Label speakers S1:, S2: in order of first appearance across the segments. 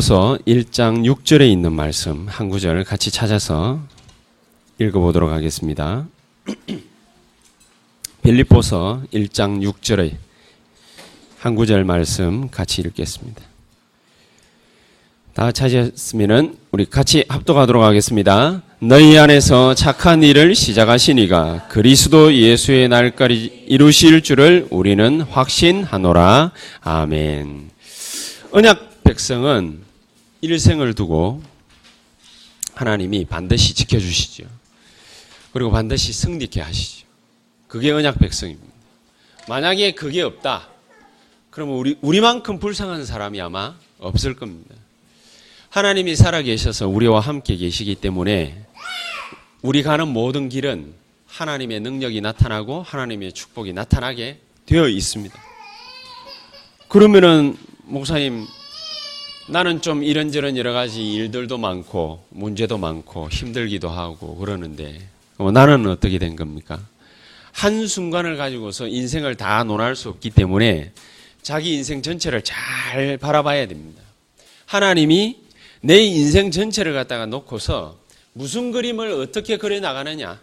S1: 빌립보서 1장 6절에 있는 말씀 한 구절 같이 찾아서 읽어보도록 하겠습니다. 빌립보서 1장 6절의 한 구절 말씀 같이 읽겠습니다. 다 찾았으면 우리 같이 합독하도록 하겠습니다. 너희 안에서 착한 일을 시작하시니가 그리스도 예수의 날까지 이루실 줄을 우리는 확신하노라. 아멘. 언약 백성은 일생을 두고 하나님이 반드시 지켜주시죠. 그리고 반드시 승리케 하시죠. 그게 언약 백성입니다. 만약에 그게 없다. 그러면 우리, 우리만큼 불쌍한 사람이 아마 없을 겁니다. 하나님이 살아계셔서 우리와 함께 계시기 때문에 우리 가는 모든 길은 하나님의 능력이 나타나고 하나님의 축복이 나타나게 되어 있습니다. 그러면은 목사님 나는 좀 이런저런 여러 가지 일들도 많고 문제도 많고 힘들기도 하고 그러는데 어, 나는 어떻게 된 겁니까? 한 순간을 가지고서 인생을 다 논할 수 없기 때문에 자기 인생 전체를 잘 바라봐야 됩니다. 하나님이 내 인생 전체를 갖다가 놓고서 무슨 그림을 어떻게 그려 나가느냐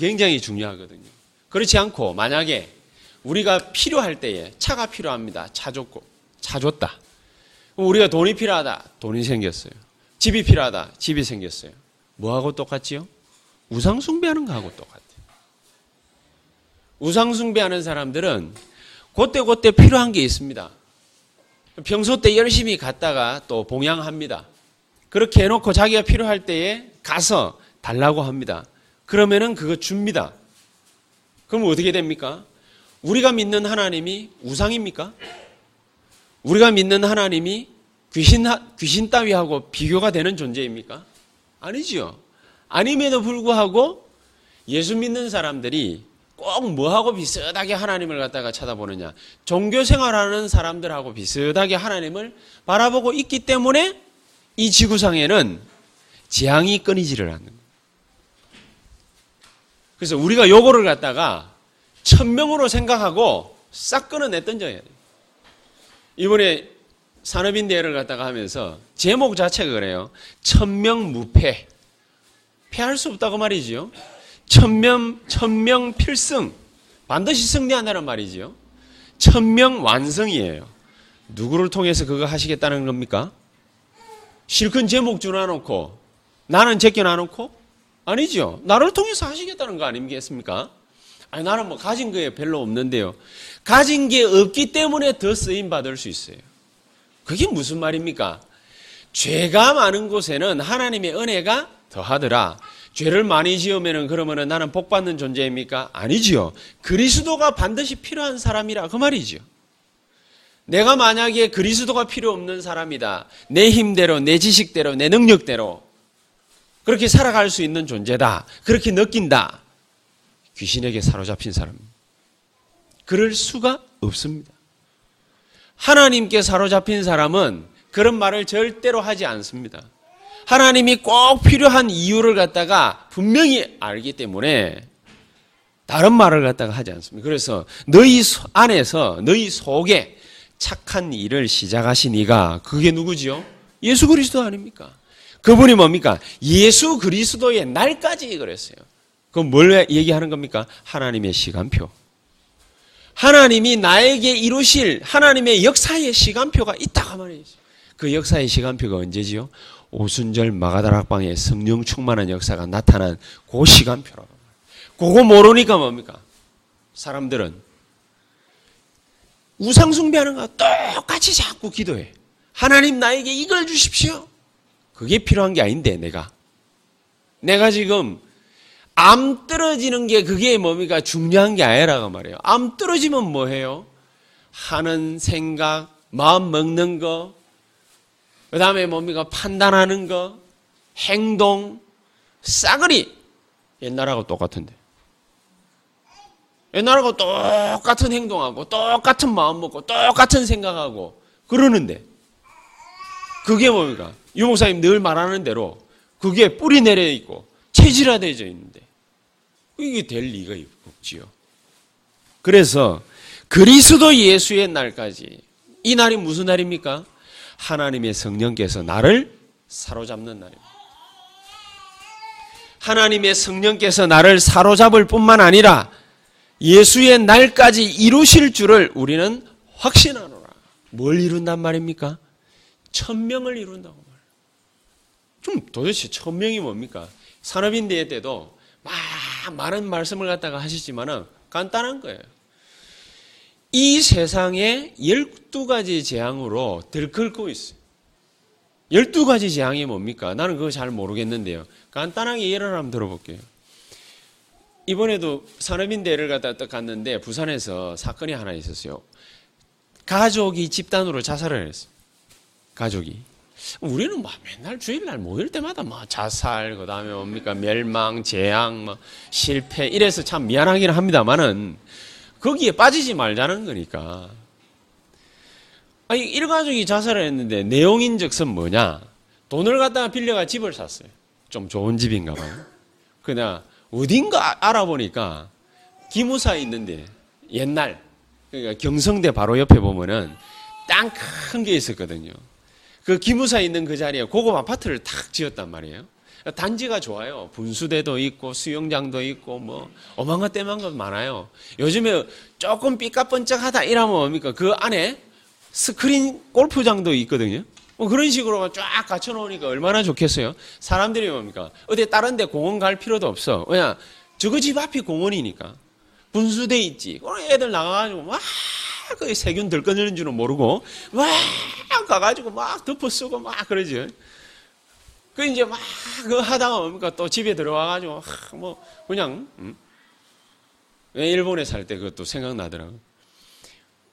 S1: 굉장히 중요하거든요. 그렇지 않고 만약에 우리가 필요할 때에 차가 필요합니다. 차 줬고 차 줬다. 우리가 돈이 필요하다. 돈이 생겼어요. 집이 필요하다. 집이 생겼어요. 뭐하고 똑같지요? 우상숭배하는 거하고 똑같아요. 우상숭배하는 사람들은 그때그때 필요한 게 있습니다. 평소 때 열심히 갔다가 또 봉양합니다. 그렇게 해놓고 자기가 필요할 때에 가서 달라고 합니다. 그러면은 그거 줍니다. 그럼 어떻게 됩니까? 우리가 믿는 하나님이 우상입니까? 우리가 믿는 하나님이 귀신, 귀신 따위하고 비교가 되는 존재입니까? 아니지요. 아님에도 불구하고 예수 믿는 사람들이 꼭 뭐하고 비슷하게 하나님을 갖다가 쳐다보느냐. 종교 생활하는 사람들하고 비슷하게 하나님을 바라보고 있기 때문에 이 지구상에는 재앙이 끊이지를 않는. 그래서 우리가 요거를 갖다가 천명으로 생각하고 싹 끊어내 던져야 돼요. 이번에 산업인 대회를 갖다가 하면서 제목 자체가 그래요. 천명무패. 패할 수 없다고 말이지요. 천명, 천명 필승. 반드시 승리한다는 말이지요. 천명 완성이에요. 누구를 통해서 그거 하시겠다는 겁니까? 실컷 제목 줄여놓고 나는 제껴놔놓고 아니죠. 나를 통해서 하시겠다는 거 아니겠습니까? 아니 나는 뭐 가진 게 별로 없는데요. 가진 게 없기 때문에 더 쓰임 받을 수 있어요. 그게 무슨 말입니까? 죄가 많은 곳에는 하나님의 은혜가 더하더라. 죄를 많이 지으면은 그러면은 나는 복 받는 존재입니까? 아니지요. 그리스도가 반드시 필요한 사람이라 그 말이지요. 내가 만약에 그리스도가 필요 없는 사람이다. 내 힘대로, 내 지식대로, 내 능력대로 그렇게 살아갈 수 있는 존재다. 그렇게 느낀다. 귀신에게 사로잡힌 사람. 그럴 수가 없습니다. 하나님께 사로잡힌 사람은 그런 말을 절대로 하지 않습니다. 하나님이 꼭 필요한 이유를 갖다가 분명히 알기 때문에 다른 말을 갖다가 하지 않습니다. 그래서 너희 안에서 너희 속에 착한 일을 시작하신 이가 그게 누구지요? 예수 그리스도 아닙니까? 그분이 뭡니까? 예수 그리스도의 날까지 그랬어요. 그럼 뭘 얘기하는 겁니까? 하나님의 시간표. 하나님이 나에게 이루실 하나님의 역사의 시간표가 있다고 말이죠. 그 역사의 시간표가 언제지요? 오순절 마가다락방에 성령 충만한 역사가 나타난 그 시간표라고. 그거 모르니까 뭡니까? 사람들은 우상 숭배하는 거 똑같이 자꾸 기도해. 하나님 나에게 이걸 주십시오. 그게 필요한 게 아닌데 내가. 내가 지금 암 떨어지는 게 그게 뭡니까? 중요한 게 아니라고 말이에요. 암 떨어지면 뭐 해요? 하는 생각, 마음 먹는 거, 그 다음에 뭡니까? 판단하는 거, 행동, 싸그리. 옛날하고 똑같은데. 옛날하고 똑같은 행동하고, 똑같은 마음 먹고, 똑같은 생각하고, 그러는데. 그게 뭡니까? 유목사님 늘 말하는 대로, 그게 뿌리 내려 있고, 체질화되어 있는데. 이게 될 리가 없지요. 그래서, 그리스도 예수의 날까지, 이 날이 무슨 날입니까? 하나님의 성령께서 나를 사로잡는 날입니다. 하나님의 성령께서 나를 사로잡을 뿐만 아니라 예수의 날까지 이루실 줄을 우리는 확신하노라. 뭘 이룬단 말입니까? 천명을 이룬다고 말이에요. 좀 도대체 천명이 뭡니까? 산업인대회 때도 막 많은 말씀을 갖다가 하시지만은 간단한 거예요. 이 세상에 12가지 재앙으로 들끓고 있어요. 12가지 재앙이 뭡니까? 나는 그거 잘 모르겠는데요. 간단하게 예를 한번 들어볼게요. 이번에도 산업인대를 갔다 갔는데 부산에서 사건이 하나 있었어요. 가족이 집단으로 자살을 했어요. 가족이. 우리는 막 맨날 주일날 모일 때마다 막 자살, 그 다음에 뭡니까, 멸망, 재앙, 막 실패, 이래서 참 미안하긴 합니다만은 거기에 빠지지 말자는 거니까. 아니, 일가족이 자살을 했는데 내용인 즉슨 뭐냐? 돈을 갖다가 빌려가 집을 샀어요. 좀 좋은 집인가 봐요. 그냥 어딘가 알아보니까 기무사에 있는데 옛날, 그러니까 경성대 바로 옆에 보면은 땅 큰 게 있었거든요. 그 기무사에 있는 그 자리에 고급 아파트를 탁 지었단 말이에요. 단지가 좋아요. 분수대도 있고 수영장도 있고 뭐 어망가 때만가 많아요. 요즘에 조금 삐까뻔쩍하다 이러면 뭡니까? 그 안에 스크린 골프장도 있거든요. 뭐 그런 식으로 쫙 갖춰 놓으니까 얼마나 좋겠어요. 사람들이 뭡니까? 어디 다른 데 공원 갈 필요도 없어. 왜냐? 저거 집 앞이 공원이니까. 분수대 있지. 애들 나가가지고 막 그 세균 들꺼내는 줄은 모르고 막 가가지고 막 덮어 쓰고 막 그러지. 그 이제 막 그 하다가 뭡니까 또 집에 들어와가지고 뭐 그냥 음? 일본에 살 때 그것도 생각나더라고.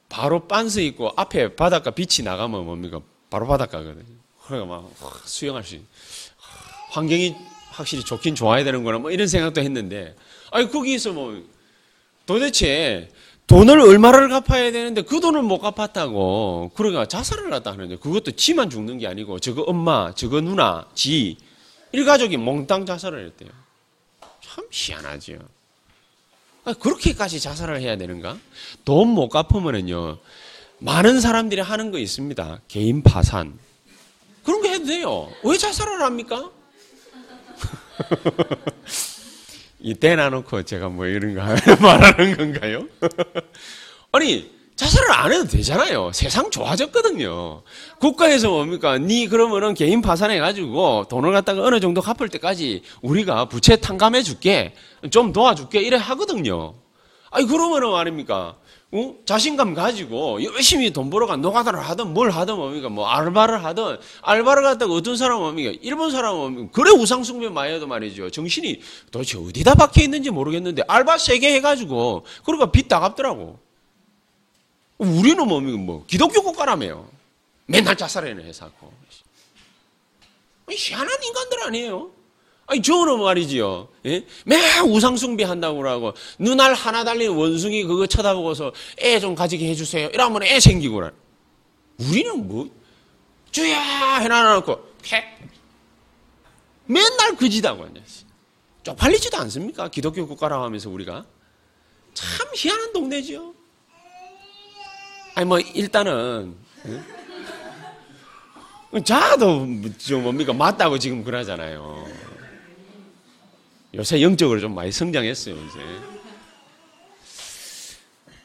S1: 바로 빤스 있고 앞에 바닷가 빛이 나가면 뭡니까 바로 바닷가거든요. 그러니까 막 수영할 수 있는 환경이 확실히 좋긴 좋아야 되는구나 뭐 이런 생각도 했는데 아니 거기서 뭐 도대체 돈을 얼마를 갚아야 되는데 그 돈을 못 갚았다고. 그러니까 자살을 했다 하는데 그것도 지만 죽는 게 아니고 저거 엄마 저거 누나 지 일가족이 몽땅 자살을 했대요. 참 희한하지요 그렇게까지 자살을 해야 되는가? 돈 못 갚으면은요 많은 사람들이 하는 거 있습니다. 개인 파산. 그런 거 해도 돼요. 왜 자살을 합니까 이때 놔놓고 제가 뭐 이런 거 말하는 건가요? 아니 자살을 안 해도 되잖아요. 세상 좋아졌거든요. 국가에서 뭡니까? 니 그러면은 개인 파산해 가지고 돈을 갖다가 어느 정도 갚을 때까지 우리가 부채 탕감해 줄게, 좀 도와줄게 이래 하거든요. 아니 그러면은 말입니까? 어? 자신감 가지고 열심히 돈 벌어가 노가다를 하든 뭘 하든 뭡니까? 뭐 알바를 하든 알바를 갖다가 어떤 사람은 뭡니까? 일본 사람은 뭡니까? 그래 우상숭배 많이 해도 말이죠. 정신이 도대체 어디다 박혀 있는지 모르겠는데 알바 세 개 해가지고 그러니까 빚다 갚더라고. 우리는 뭡니까? 뭐 기독교 국가라며요. 맨날 자살해내 회사고. 희한한 인간들 아니에요? 아니, 저는 말이지요. 예? 매 우상숭배 한다고 그러고, 눈알 하나 달린 원숭이 그거 쳐다보고서 애 좀 가지게 해주세요. 이러면 애 생기고 라 우리는 뭐, 주야! 해놔놓고, 팩! 맨날 그지다고 하냐. 쪽팔리지도 않습니까? 기독교 국가라고 하면서 우리가. 참 희한한 동네지요. 아니, 뭐, 일단은, 예? 자도 좀 뭡니까? 맞다고 지금 그러잖아요. 요새 영적으로 좀 많이 성장했어요, 이제.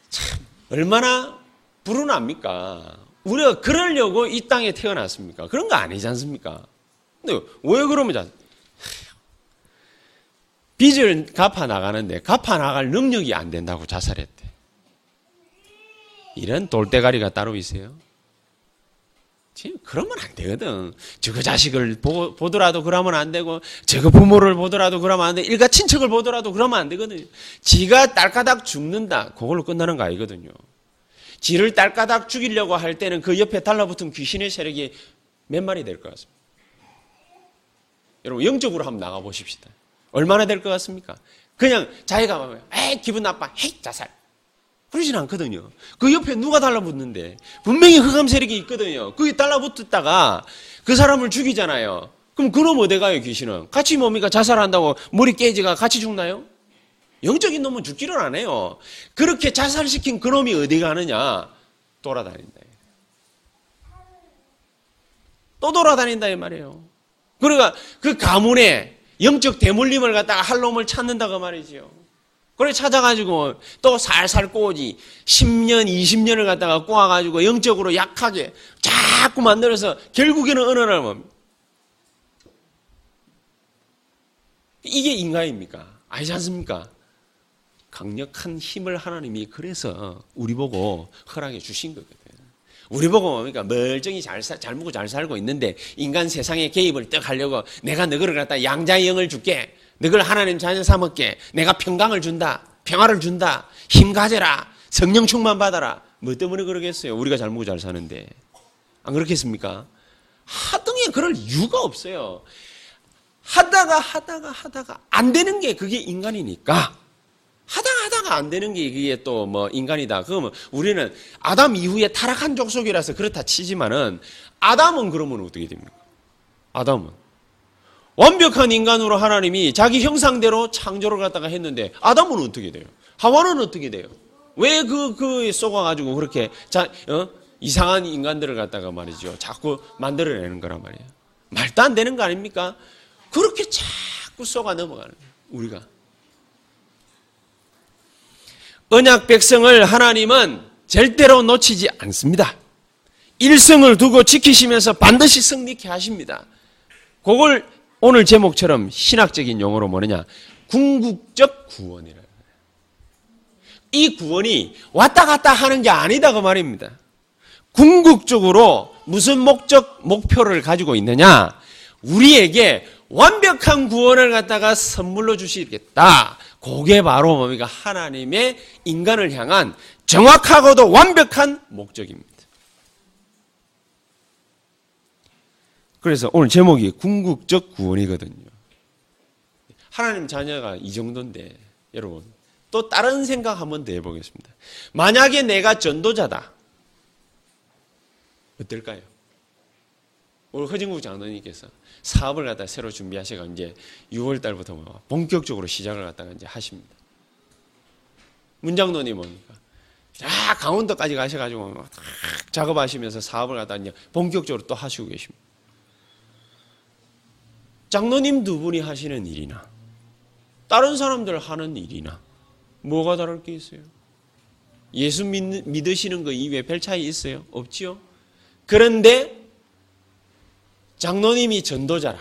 S1: 참, 얼마나 불운합니까? 우리가 그러려고 이 땅에 태어났습니까? 그런 거 아니지 않습니까? 근데 왜 그러면 빚을 갚아 나가는데 갚아 나갈 능력이 안 된다고 자살했대. 이런 돌대가리가 따로 있어요. 그러면 안 되거든. 저거 자식을 보, 보더라도 그러면 안 되고, 저거 부모를 보더라도 그러면 안 돼. 일가 친척을 보더라도 그러면 안 되거든요. 지가 딸까닥 죽는다. 그걸로 끝나는 거 아니거든요. 지를 딸까닥 죽이려고 할 때는 그 옆에 달라붙은 귀신의 세력이 몇 마리 될 것 같습니다. 여러분, 영적으로 한번 나가보십시다. 얼마나 될 것 같습니까? 그냥 자기가, 에이, 기분 나빠. 헤이, 자살. 그러진 않거든요. 그 옆에 누가 달라붙는데 분명히 흑암 세력이 있거든요. 그게 달라붙었다가 그 사람을 죽이잖아요. 그럼 그놈 어디 가요 귀신은? 같이 뭡니까 자살한다고 머리 깨지가 같이 죽나요? 영적인 놈은 죽지를 않아요. 그렇게 자살시킨 그놈이 어디 가느냐? 돌아다닌다. 또 돌아다닌다 이 말이에요. 그러니까 그 가문에 영적 대물림을 갖다가 할 놈을 찾는다고 말이지요. 그래 찾아가지고 또 살살 꼬지 10년, 20년을 갖다가 꼬아가지고 영적으로 약하게 자꾸 만들어서 결국에는 어느 날 뭡니까? 이게 인간입니까? 아니지 않습니까? 강력한 힘을 하나님이 그래서 우리 보고 허락해 주신 거거든. 우리 보고 뭡니까? 멀쩡히 잘, 사, 잘 먹고 잘 살고 있는데 인간 세상에 개입을 떡 하려고 내가 너를 갖다 양자의 영을 줄게. 너를 하나님 자녀 삼을게. 내가 평강을 준다. 평화를 준다. 힘 가져라. 성령 충만 받아라. 뭐 때문에 그러겠어요? 우리가 잘 먹고 잘 사는데. 안 그렇겠습니까? 하등에 그럴 이유가 없어요. 하다가 하다가 하다가 안 되는 게 그게 인간이니까. 하다가 하다가 안 되는 게 이게 또 뭐 인간이다. 그러면 우리는 아담 이후에 타락한 족속이라서 그렇다 치지만은 아담은 그러면 어떻게 됩니까? 아담은 완벽한 인간으로 하나님이 자기 형상대로 창조를 갖다가 했는데 아담은 어떻게 돼요? 하와는 어떻게 돼요? 왜 그, 그 쏘아가지고 그렇게 자, 어? 이상한 인간들을 갖다가 말이죠. 자꾸 만들어내는 거란 말이에요. 말도 안 되는 거 아닙니까? 그렇게 자꾸 쏘가 넘어가는 거예요. 우리가. 언약 백성을 하나님은 절대로 놓치지 않습니다. 일성을 두고 지키시면서 반드시 승리케 하십니다. 그걸 오늘 제목처럼 신학적인 용어로 뭐느냐? 궁극적 구원이라. 이 구원이 왔다 갔다 하는 게 아니다 그 말입니다. 궁극적으로 무슨 목적, 목표를 가지고 있느냐? 우리에게 완벽한 구원을 갖다가 선물로 주시겠다. 그게 바로 뭡니까? 하나님의 인간을 향한 정확하고도 완벽한 목적입니다. 그래서 오늘 제목이 궁극적 구원이거든요. 하나님 자녀가 이 정도인데, 여러분, 또 다른 생각 한번 더 해보겠습니다. 만약에 내가 전도자다. 어떨까요? 오늘 허진국 장로님께서 사업을 갖다 새로 준비하셔가 이제 6월 달부터 뭐 본격적으로 시작을 갖다가 이제 하십니다. 문장로님 뭡니까? 자, 강원도까지 가셔가지고 뭐 작업하시면서 사업을 갖다 이제 본격적으로 또 하시고 계십니다. 장로님 두 분이 하시는 일이나 다른 사람들 하는 일이나 뭐가 다를 게 있어요? 예수 믿, 믿으시는 거 이외에 별 차이 있어요? 없지요? 그런데 장로님이 전도자라.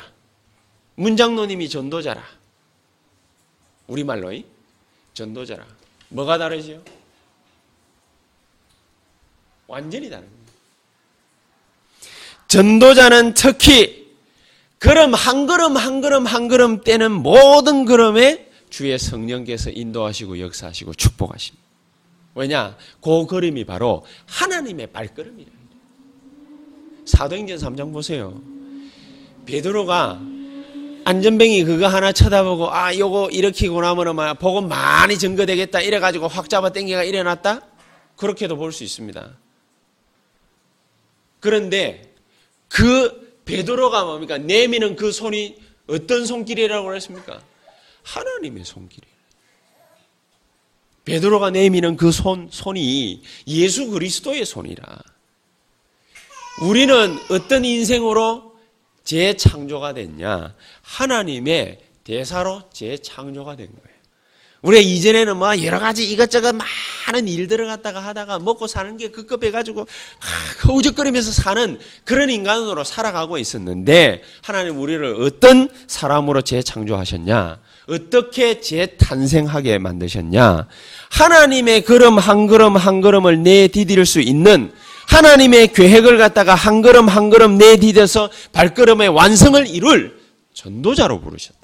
S1: 문장로님이 전도자라. 우리말로 전도자라. 뭐가 다르지요? 완전히 다릅니다. 전도자는 특히 걸음 한 걸음 한 걸음 한 걸음 떼는 모든 걸음에 주의 성령께서 인도하시고 역사하시고 축복하십니다. 왜냐? 그 걸음이 바로 하나님의 발걸음이라. 사도행전 3장 보세요. 베드로가 안전뱅이 그거 하나 쳐다보고 아 요거 일으키고 나면은 막 복음 많이 증거되겠다 이래 가지고 확 잡아 당겨가 일어났다 그렇게도 볼 수 있습니다. 그런데 그 베드로가 뭡니까 내미는 그 손이 어떤 손길이라고 했습니까? 하나님의 손길이. 베드로가 내미는 그 손, 손이 예수 그리스도의 손이라. 우리는 어떤 인생으로 재창조가 됐냐? 하나님의 대사로 재창조가 된 거예요. 우리가 이전에는 뭐 여러 가지 이것저것 많은 일들을 갖다가 하다가 먹고 사는 게 급급해가지고 허우적거리면서 사는 그런 인간으로 살아가고 있었는데 하나님 우리를 어떤 사람으로 재창조하셨냐? 어떻게 재탄생하게 만드셨냐? 하나님의 걸음 한 걸음 한 걸음을 내디딜 수 있는 하나님의 계획을 갖다가 한 걸음 한 걸음 내디뎌서 발걸음의 완성을 이룰 전도자로 부르셨다.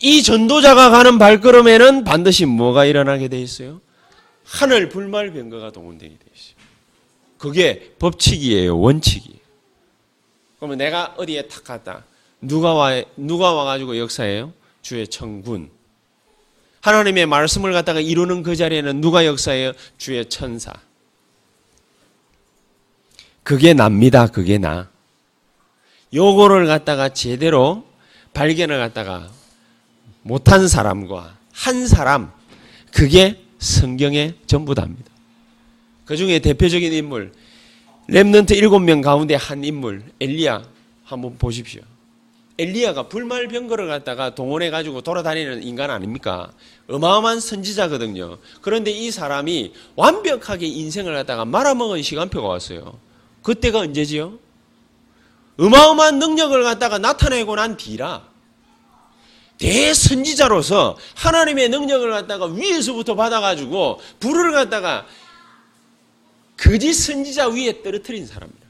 S1: 이 전도자가 가는 발걸음에는 반드시 뭐가 일어나게 돼 있어요? 하늘 불말 병거가 동원되게 돼 있어요. 그게 법칙이에요, 원칙이. 그러면 내가 어디에 탁 갔다. 누가 와, 누가 와 가지고 역사해요? 주의 청군. 하나님의 말씀을 갖다가 이루는 그 자리에는 누가 역사해요? 주의 천사. 그게 납니다. 그게 나. 요거를 갖다가 제대로 발견을 갖다가 못한 사람과 한 사람, 그게 성경의 전부 다입니다. 그 중에 대표적인 인물, 렘넌트 일곱 명 가운데 한 인물 엘리야 한번 보십시오. 엘리야가 불말 병거를 갖다가 동원해 가지고 돌아다니는 인간 아닙니까? 어마어마한 선지자거든요. 그런데 이 사람이 완벽하게 인생을 갖다가 말아먹은 시간표가 왔어요. 그때가 언제지요? 어마어마한 능력을 갖다가 나타내고 난 뒤라. 대선지자로서 하나님의 능력을 갖다가 위에서부터 받아가지고 불을 갖다가 거짓 선지자 위에 떨어뜨린 사람입니다.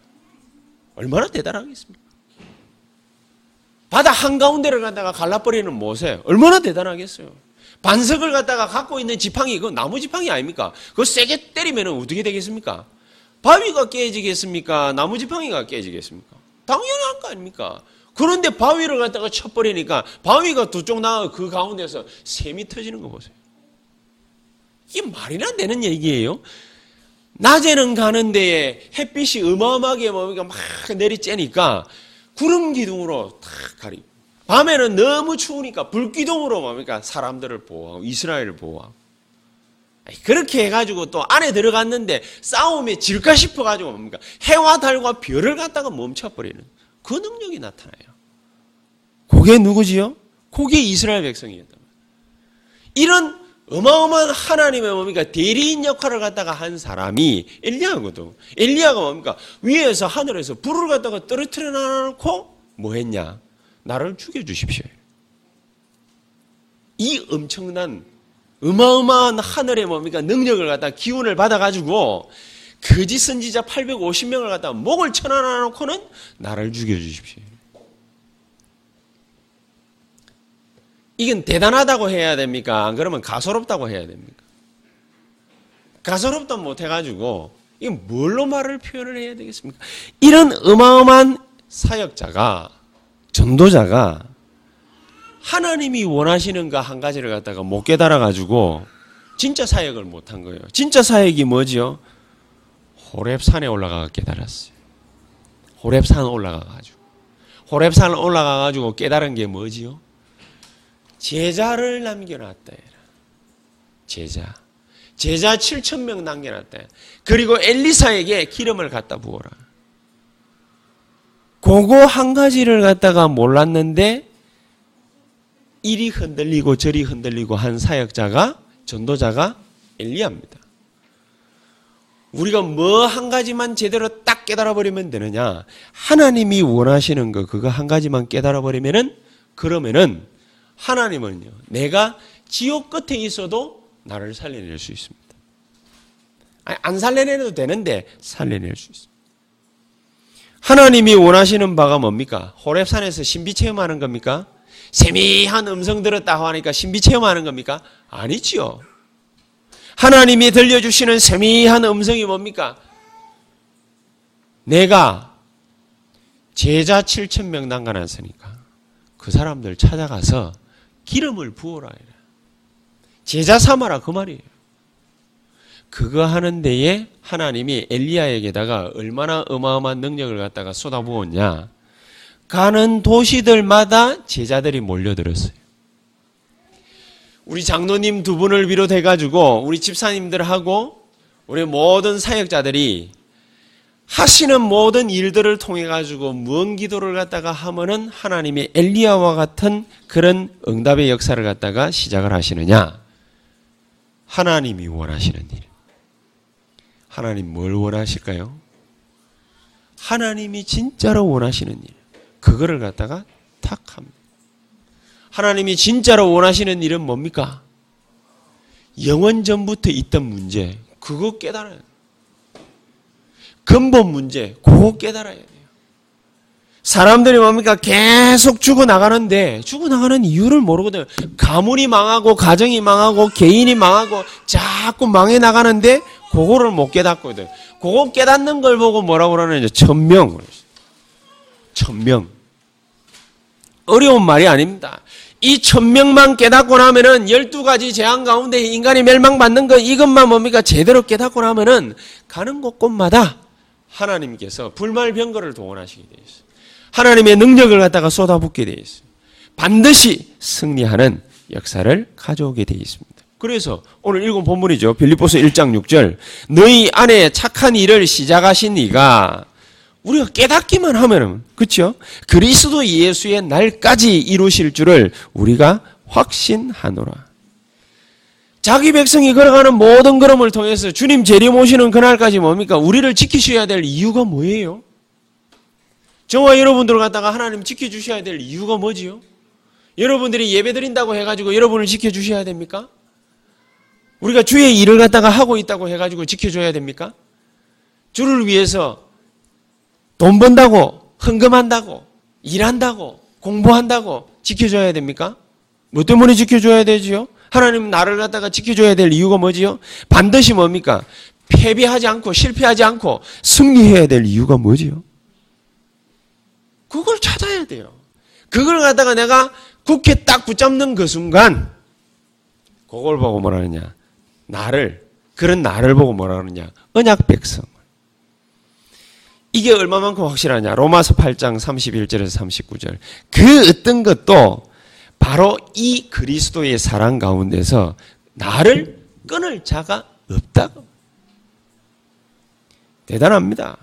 S1: 얼마나 대단하겠습니까? 바다 한가운데를 갖다가 갈라버리는 모세 얼마나 대단하겠어요. 반석을 갖다가 갖고 있는 지팡이 그 나무 지팡이 아닙니까? 그거 세게 때리면 어떻게 되겠습니까? 바위가 깨지겠습니까? 나무 지팡이가 깨지겠습니까? 당연한 거 아닙니까? 그런데 바위를 갖다가 쳐버리니까 바위가 두 쪽 나가 그 가운데서 샘이 터지는 거 보세요. 이게 말이나 되는 얘기예요? 낮에는 가는 데에 햇빛이 어마어마하게 뭡니까 막 내리쬐니까 구름 기둥으로 탁 가리. 밤에는 너무 추우니까 불 기둥으로 뭡니까 사람들을 보호하고 이스라엘을 보호하고. 그렇게 해가지고 또 안에 들어갔는데 싸움에 질까 싶어가지고 뭡니까 해와 달과 별을 갖다가 멈춰버리는 그 능력이 나타나요. 그게 누구지요? 그게 이스라엘 백성이었단 말이에요. 이런 어마어마한 하나님의 뭡니까 대리인 역할을 갖다가 한 사람이 엘리야거든. 엘리야가 뭡니까 위에서 하늘에서 불을 갖다가 떨어뜨려 놔놓고 뭐 했냐? 나를 죽여 주십시오. 이 엄청난 어마어마한 하늘의 뭡니까 능력을 갖다 기운을 받아가지고 거짓 선지자 850명을 갖다 목을 쳐놔 놓고는 나를 죽여 주십시오. 이건 대단하다고 해야 됩니까? 안 그러면 가소롭다고 해야 됩니까? 가소롭다 못해가지고 이건 뭘로 말을 표현을 해야 되겠습니까? 이런 어마어마한 사역자가 전도자가 하나님이 원하시는 거한 가지를 갖다가 못 깨달아 가지고 진짜 사역을 못한 거예요. 진짜 사역이 뭐지요? 호랩산에 올라가 깨달았어요. 호랩산 올라가 가지고 호랩산 올라가 가지고 깨달은 게 뭐지요? 제자를 남겨놨다. 제자. 제자 7천 명 남겨놨다. 그리고 엘리사에게 기름을 갖다 부어라. 그거 한 가지를 갖다가 몰랐는데 이리 흔들리고 저리 흔들리고 한 사역자가 전도자가 엘리야입니다. 우리가 뭐 한 가지만 제대로 딱 깨달아 버리면 되느냐? 하나님이 원하시는 거 그거 한 가지만 깨달아 버리면은 그러면은 하나님은요, 내가 지옥 끝에 있어도 나를 살려낼 수 있습니다. 아니, 안 살려내도 되는데 살려낼 수 있습니다. 하나님이 원하시는 바가 뭡니까? 호랩산에서 신비 체험하는 겁니까? 세미한 음성 들었다 하니까 신비 체험하는 겁니까? 아니지요. 하나님이 들려주시는 세미한 음성이 뭡니까? 내가 제자 7천 명 난간했으니까 그 사람들 찾아가서 기름을 부어라. 제자 삼아라 그 말이에요. 그거 하는 데에 하나님이 엘리야에게다가 얼마나 어마어마한 능력을 갖다가 쏟아부었냐. 가는 도시들마다 제자들이 몰려들었어요. 우리 장로님 두 분을 비롯해 가지고 우리 집사님들하고 우리 모든 사역자들이 하시는 모든 일들을 통해 가지고 무언 기도를 갖다가 하면은 하나님의 엘리야와 같은 그런 응답의 역사를 갖다가 시작을 하시느냐? 하나님이 원하시는 일. 하나님 뭘 원하실까요? 하나님이 진짜로 원하시는 일. 그거를 갖다가 탁 합니다. 하나님이 진짜로 원하시는 일은 뭡니까? 영원 전부터 있던 문제. 그거 깨달아요. 근본 문제, 그거 깨달아야 돼요. 사람들이 뭡니까? 계속 죽어나가는데, 죽어나가는 이유를 모르거든요. 가문이 망하고, 가정이 망하고, 개인이 망하고, 자꾸 망해 나가는데, 그거를 못 깨닫거든. 그거 깨닫는 걸 보고 뭐라고 그러는지, 천명. 천명. 어려운 말이 아닙니다. 이 천명만 깨닫고 나면은 열두 가지 재앙 가운데 인간이 멸망받는 것 이것만 뭡니까? 제대로 깨닫고 나면은 가는 곳곳마다 하나님께서 불말병거를 동원하시게 되어 있어요. 하나님의 능력을 갖다가 쏟아붓게 되어 있어요. 반드시 승리하는 역사를 가져오게 되어 있습니다. 그래서 오늘 읽은 본문이죠. 빌립보서 1장 6절. 너희 안에 착한 일을 시작하신 이가 우리가 깨닫기만 하면은 그렇죠? 그리스도 예수의 날까지 이루실 줄을 우리가 확신하노라. 자기 백성이 걸어가는 모든 걸음을 통해서 주님 재림 오시는 그날까지 뭡니까? 우리를 지키셔야 될 이유가 뭐예요? 저와 여러분들 갖다가 하나님 지켜주셔야 될 이유가 뭐지요? 여러분들이 예배 드린다고 해가지고 여러분을 지켜주셔야 됩니까? 우리가 주의 일을 갖다가 하고 있다고 해가지고 지켜줘야 됩니까? 주를 위해서 돈 번다고, 헌금한다고, 일한다고, 공부한다고 지켜줘야 됩니까? 뭐 때문에 지켜줘야 되지요? 하나님 나를 갖다가 지켜줘야 될 이유가 뭐지요? 반드시 뭡니까? 패배하지 않고 실패하지 않고 승리해야 될 이유가 뭐지요? 그걸 찾아야 돼요. 그걸 갖다가 내가 국회 딱 붙잡는 그 순간 그걸 보고 뭐라 하느냐? 나를 그런 나를 보고 뭐라 그러냐? 언약 백성. 이게 얼마만큼 확실하냐? 로마서 8장 31절에서 39절. 그 어떤 것도 바로 이 그리스도의 사랑 가운데서 나를 끊을 자가 없다고. 대단합니다.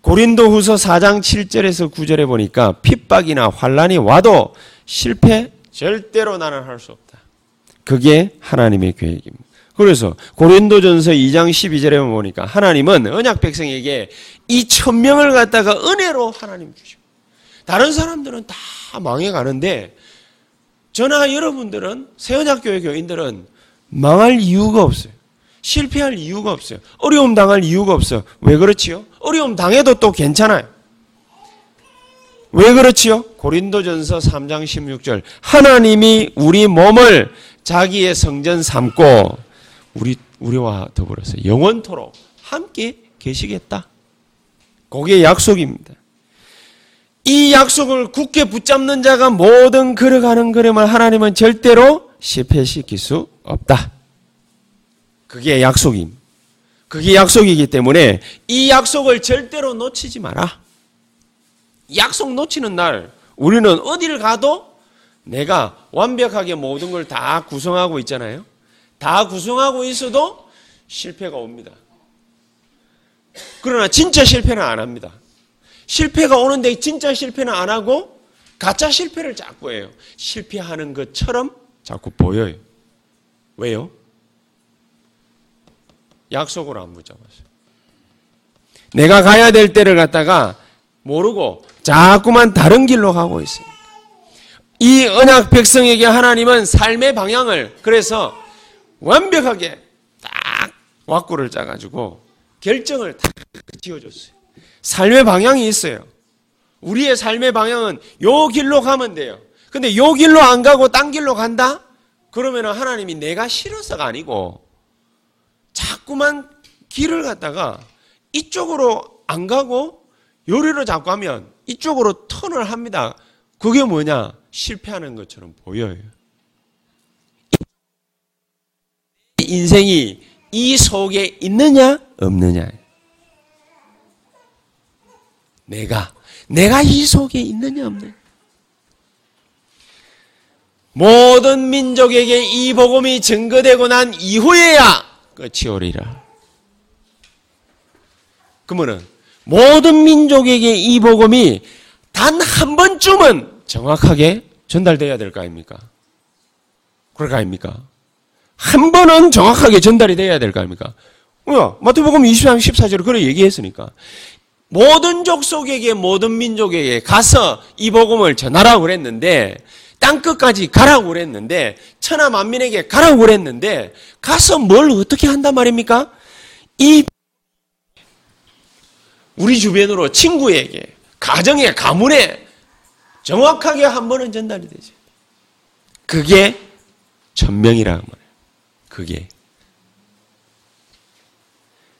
S1: 고린도 후서 4장 7절에서 9절에 보니까 핍박이나 환란이 와도 실패 절대로 나는 할 수 없다. 그게 하나님의 계획입니다. 그래서 고린도전서 2장 12절에 보니까 하나님은 언약 백성에게 이 천명을 갖다가 은혜로 하나님 주시고 다른 사람들은 다 망해가는데 저나 여러분들은 새언약교회 교인들은 망할 이유가 없어요. 실패할 이유가 없어요. 어려움 당할 이유가 없어요. 왜 그렇지요? 어려움 당해도 또 괜찮아요. 왜 그렇지요? 고린도전서 3장 16절 하나님이 우리 몸을 자기의 성전 삼고 우리 우리와 더불어서 영원토록 함께 계시겠다. 그게 약속입니다. 이 약속을 굳게 붙잡는 자가 모든 걸어가는 걸음을 하나님은 절대로 실패시킬 수 없다. 그게 약속임. 그게 약속이기 때문에 이 약속을 절대로 놓치지 마라. 약속 놓치는 날 우리는 어디를 가도 내가 완벽하게 모든 걸 다 구성하고 있잖아요. 다 구성하고 있어도 실패가 옵니다. 그러나 진짜 실패는 안 합니다. 실패가 오는데 진짜 실패는 안 하고 가짜 실패를 자꾸 해요. 실패하는 것처럼 자꾸 보여요. 왜요? 약속을 안 붙잡았어요. 내가 가야 될 때를 갖다가 모르고 자꾸만 다른 길로 가고 있습니다. 이 언약 백성에게 하나님은 삶의 방향을 그래서 완벽하게 딱 왁구를 짜가지고 결정을 딱 지어줬어요. 삶의 방향이 있어요. 우리의 삶의 방향은 요 길로 가면 돼요. 근데 요 길로 안 가고 딴 길로 간다? 그러면 하나님이 내가 싫어서가 아니고 자꾸만 길을 갖다가 이쪽으로 안 가고 요리로 자꾸 하면 이쪽으로 턴을 합니다. 그게 뭐냐? 실패하는 것처럼 보여요. 인생이 이 속에 있느냐 없느냐 내가 내가 이 속에 있느냐 없느냐 모든 민족에게 이 복음이 증거되고 난 이후에야 끝이 오리라. 그러면은 모든 민족에게 이 복음이 단 한 번쯤은 정확하게 전달돼야 될 거 아닙니까? 그럴 거 아닙니까? 한 번은 정확하게 전달이 돼야 될 거 아닙니까? 뭐야? 마태복음 23, 14절에 그래 얘기했으니까. 모든 족속에게 모든 민족에게 가서 이 복음을 전하라고 그랬는데 땅 끝까지 가라고 그랬는데 천하 만민에게 가라고 그랬는데 가서 뭘 어떻게 한단 말입니까? 이 우리 주변으로 친구에게 가정에 가문에 정확하게 한 번은 전달이 되죠. 그게 말이에요. 그게.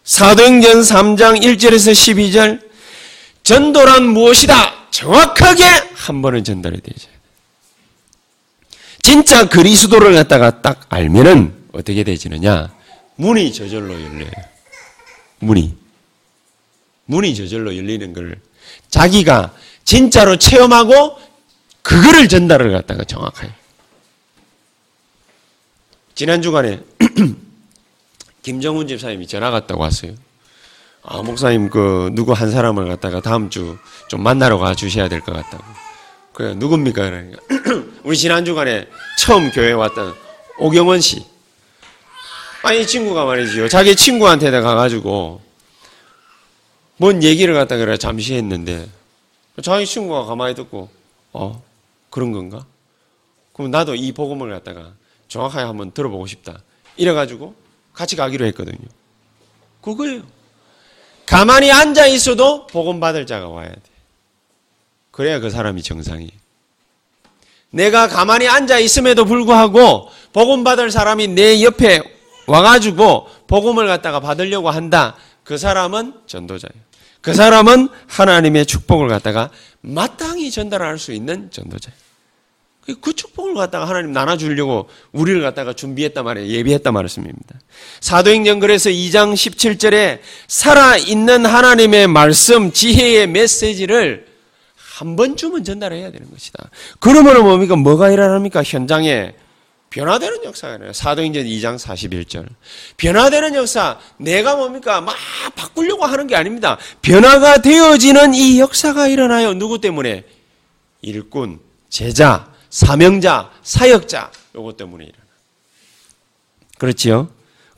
S1: 사도행전 3장 1절에서 12절 전도란 무엇이다? 정확하게 한 번은 전달이 되죠. 진짜 그리스도를 갖다가 딱 알면은 어떻게 되지느냐? 문이 저절로 열려요. 문이. 문이 저절로 열리는 걸 자기가 진짜로 체험하고 그거를 전달을 갖다가 정확하게. 지난 주간에 김정훈 집사님이 전화 갔다고 왔어요. 아, 목사님, 그, 누구 한 사람을 갖다가 다음 주 좀 만나러 가 주셔야 될 것 같다고. 그래, 누굽니까? 그러니까. 우리 지난 주간에 처음 교회에 왔던 오경원 씨. 아니, 친구가 말이지요. 자기 친구한테 가가지고, 뭔 얘기를 갖다 그래, 잠시 했는데, 자기 친구가 가만히 듣고, 어, 그런 건가? 그럼 나도 이 복음을 갖다가 정확하게 한번 들어보고 싶다. 이래가지고 같이 가기로 했거든요. 그거예요. 가만히 앉아 있어도 복음 받을 자가 와야 돼. 그래야 그 사람이 정상이에요. 내가 가만히 앉아 있음에도 불구하고 복음 받을 사람이 내 옆에 와가지고 복음을 갖다가 받으려고 한다. 그 사람은 전도자예요. 그 사람은 하나님의 축복을 갖다가 마땅히 전달할 수 있는 전도자예요. 그 축복을 갖다가 하나님 나눠주려고 우리를 갖다가 준비했단 말이에요. 예비했단 말씀입니다. 사도행전 그래서 2장 17절에 살아있는 하나님의 말씀, 지혜의 메시지를 한 번쯤은 전달해야 되는 것이다. 그러면 뭡니까? 뭐가 일어납니까? 현장에 변화되는 역사가 일어나요. 사도행전 2장 41절. 변화되는 역사, 내가 뭡니까? 막 바꾸려고 하는 게 아닙니다. 변화가 되어지는 이 역사가 일어나요. 누구 때문에? 일꾼, 제자, 사명자, 사역자, 요것 때문에 일어나. 그렇지요?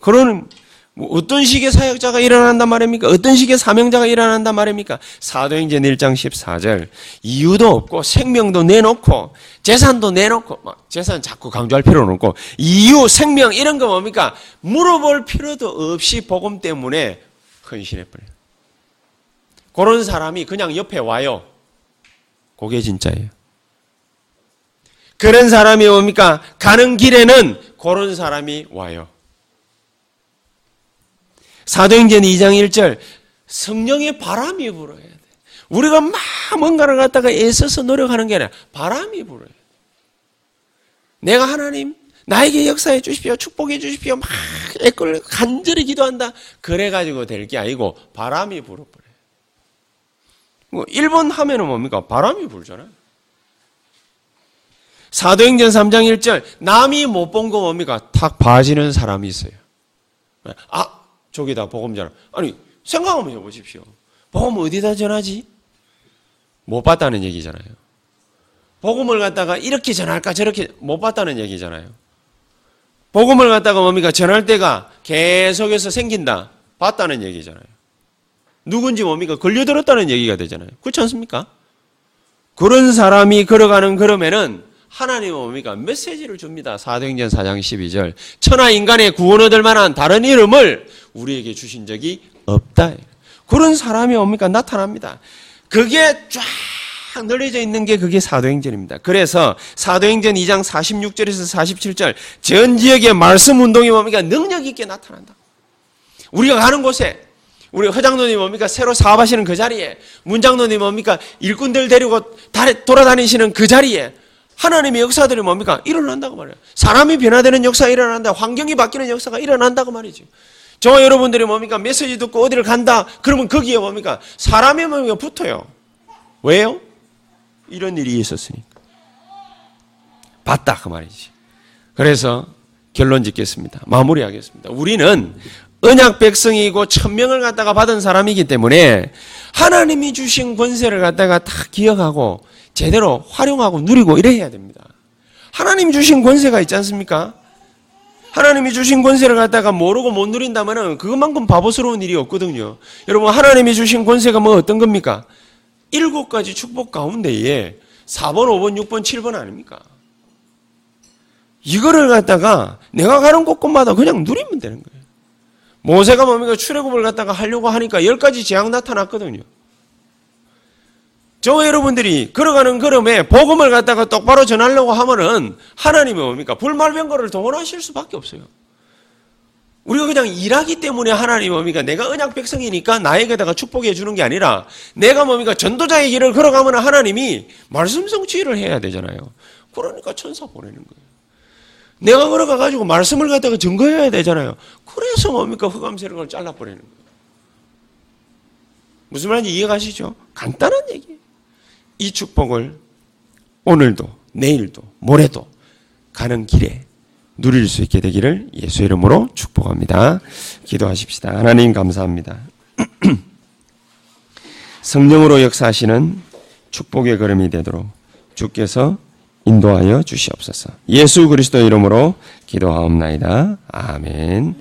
S1: 그런 뭐 어떤 식의 사역자가 일어난단 말입니까? 어떤 식의 사명자가 일어난단 말입니까? 사도행전 1장 14절 이유도 없고 생명도 내놓고 재산도 내놓고 재산 자꾸 강조할 필요는 없고 이유, 생명 이런 거 뭡니까? 물어볼 필요도 없이 복음 때문에 헌신해 버려요. 그런 사람이 그냥 옆에 와요. 그게 진짜예요. 그런 사람이 뭡니까? 가는 길에는 그런 사람이 와요. 사도행전 2장 1절 성령의 바람이 불어야 돼. 우리가 막 뭔가를 갖다가 애써서 노력하는 게 아니라 바람이 불어야 돼. 내가 하나님 나에게 역사해 주십시오. 축복해 주십시오. 막 애걸 간절히 기도한다. 그래 가지고 될 게 아니고 바람이 불어버려요. 뭐 일본 하면은 뭡니까? 바람이 불잖아요. 사도행전 3장 1절 남이 못 본 거 뭡니까? 탁 봐지는 사람이 있어요. 아 저기다 복음 전화. 아니 생각 한번 해보십시오. 복음 어디다 전하지? 못 봤다는 얘기잖아요. 복음을 갖다가 이렇게 전할까 저렇게 못 봤다는 얘기잖아요. 복음을 갖다가 뭡니까 전할 때가 계속해서 생긴다. 봤다는 얘기잖아요. 누군지 뭡니까 걸려들었다는 얘기가 되잖아요. 그렇지 않습니까? 그런 사람이 걸어가는 그러면은 하나님은 뭡니까? 메시지를 줍니다. 사도행전 4장 12절. 천하 인간의 구원 얻을 만한 다른 이름을 우리에게 주신 적이 없다. 그런 사람이 뭡니까? 나타납니다. 그게 쫙 널려져 있는 게 그게 사도행전입니다. 그래서 사도행전 2장 46절에서 47절 전 지역의 말씀 운동이 뭡니까? 능력 있게 나타난다. 우리가 가는 곳에 우리 허장노님 뭡니까? 새로 사업하시는 그 자리에 문장노님 뭡니까? 일꾼들 데리고 돌아다니시는 그 자리에 하나님의 역사들이 뭡니까? 일어난다고 말이에요. 사람이 변화되는 역사가 일어난다. 환경이 바뀌는 역사가 일어난다고 말이죠. 저 여러분들이 뭡니까? 메시지 듣고 어디를 간다. 그러면 거기에 뭡니까? 사람이 뭡니까? 붙어요. 왜요? 이런 일이 있었으니까. 봤다. 그 말이지. 그래서 결론 짓겠습니다. 마무리하겠습니다. 우리는 언약 백성이고 천명을 갖다가 받은 사람이기 때문에 하나님이 주신 권세를 갖다가 다 기억하고 제대로 활용하고 누리고 이래야 됩니다. 하나님 주신 권세가 있지 않습니까? 하나님이 주신 권세를 갖다가 모르고 못 누린다면 그것만큼 바보스러운 일이 없거든요. 여러분, 하나님이 주신 권세가 뭐 어떤 겁니까? 일곱 가지 축복 가운데에 4번, 5번, 6번, 7번 아닙니까? 이거를 갖다가 내가 가는 곳곳마다 그냥 누리면 되는 거예요. 모세가 뭡니까? 출애굽을 갖다가 하려고 하니까 열 가지 재앙 나타났거든요. 저 여러분들이 걸어가는 걸음에 복음을 갖다가 똑바로 전하려고 하면은 하나님이 뭡니까? 불말병거를 동원하실 수밖에 없어요. 우리가 그냥 일하기 때문에 하나님이 뭡니까? 내가 언약 백성이니까 나에게다가 축복해 주는 게 아니라 내가 뭡니까? 전도자의 길을 걸어가면 하나님이 말씀 성취를 해야 되잖아요. 그러니까 천사 보내는 거예요. 내가 걸어가 가지고 말씀을 갖다가 증거해야 되잖아요. 그래서 뭡니까? 흑암 세력을 잘라버리는 거예요. 무슨 말인지 이해가시죠? 간단한 얘기예요. 이 축복을 오늘도, 내일도, 모레도 가는 길에
S2: 누릴 수 있게 되기를 예수 이름으로 축복합니다. 기도하십시다. 하나님 감사합니다. 성령으로 역사하시는 축복의 걸음이 되도록 주께서 인도하여 주시옵소서. 예수 그리스도 이름으로 기도하옵나이다. 아멘.